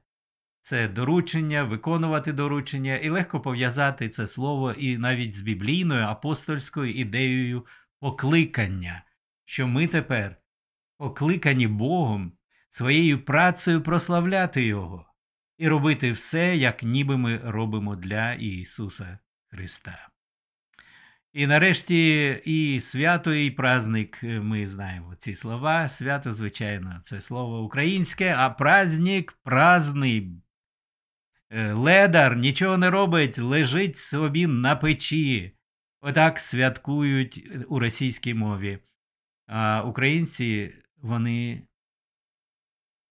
це доручення, виконувати доручення, і легко пов'язати це слово і навіть з біблійною апостольською ідеєю покликання, що ми тепер покликані Богом своєю працею прославляти Його. і робити все, як ніби ми робимо для Ісуса Христа. І нарешті і свято, і праздник, ми знаємо ці слова. Свято, звичайно, це слово українське, а праздник праздний. Е, ледар нічого не робить, лежить собі на печі. Отак святкують у російській мові. А українці, вони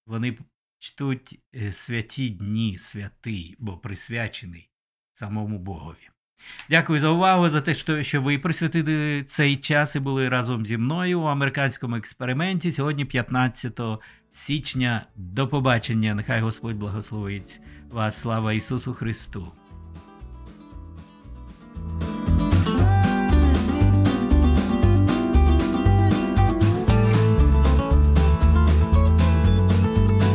вони чтуть е, святі дні, святий, бо присвячений самому Богові. Дякую за увагу, за те, що ви присвятили цей час і були разом зі мною у американському експерименті. Сьогодні, 15 січня. До побачення. Нехай Господь благословить вас. Слава Ісусу Христу!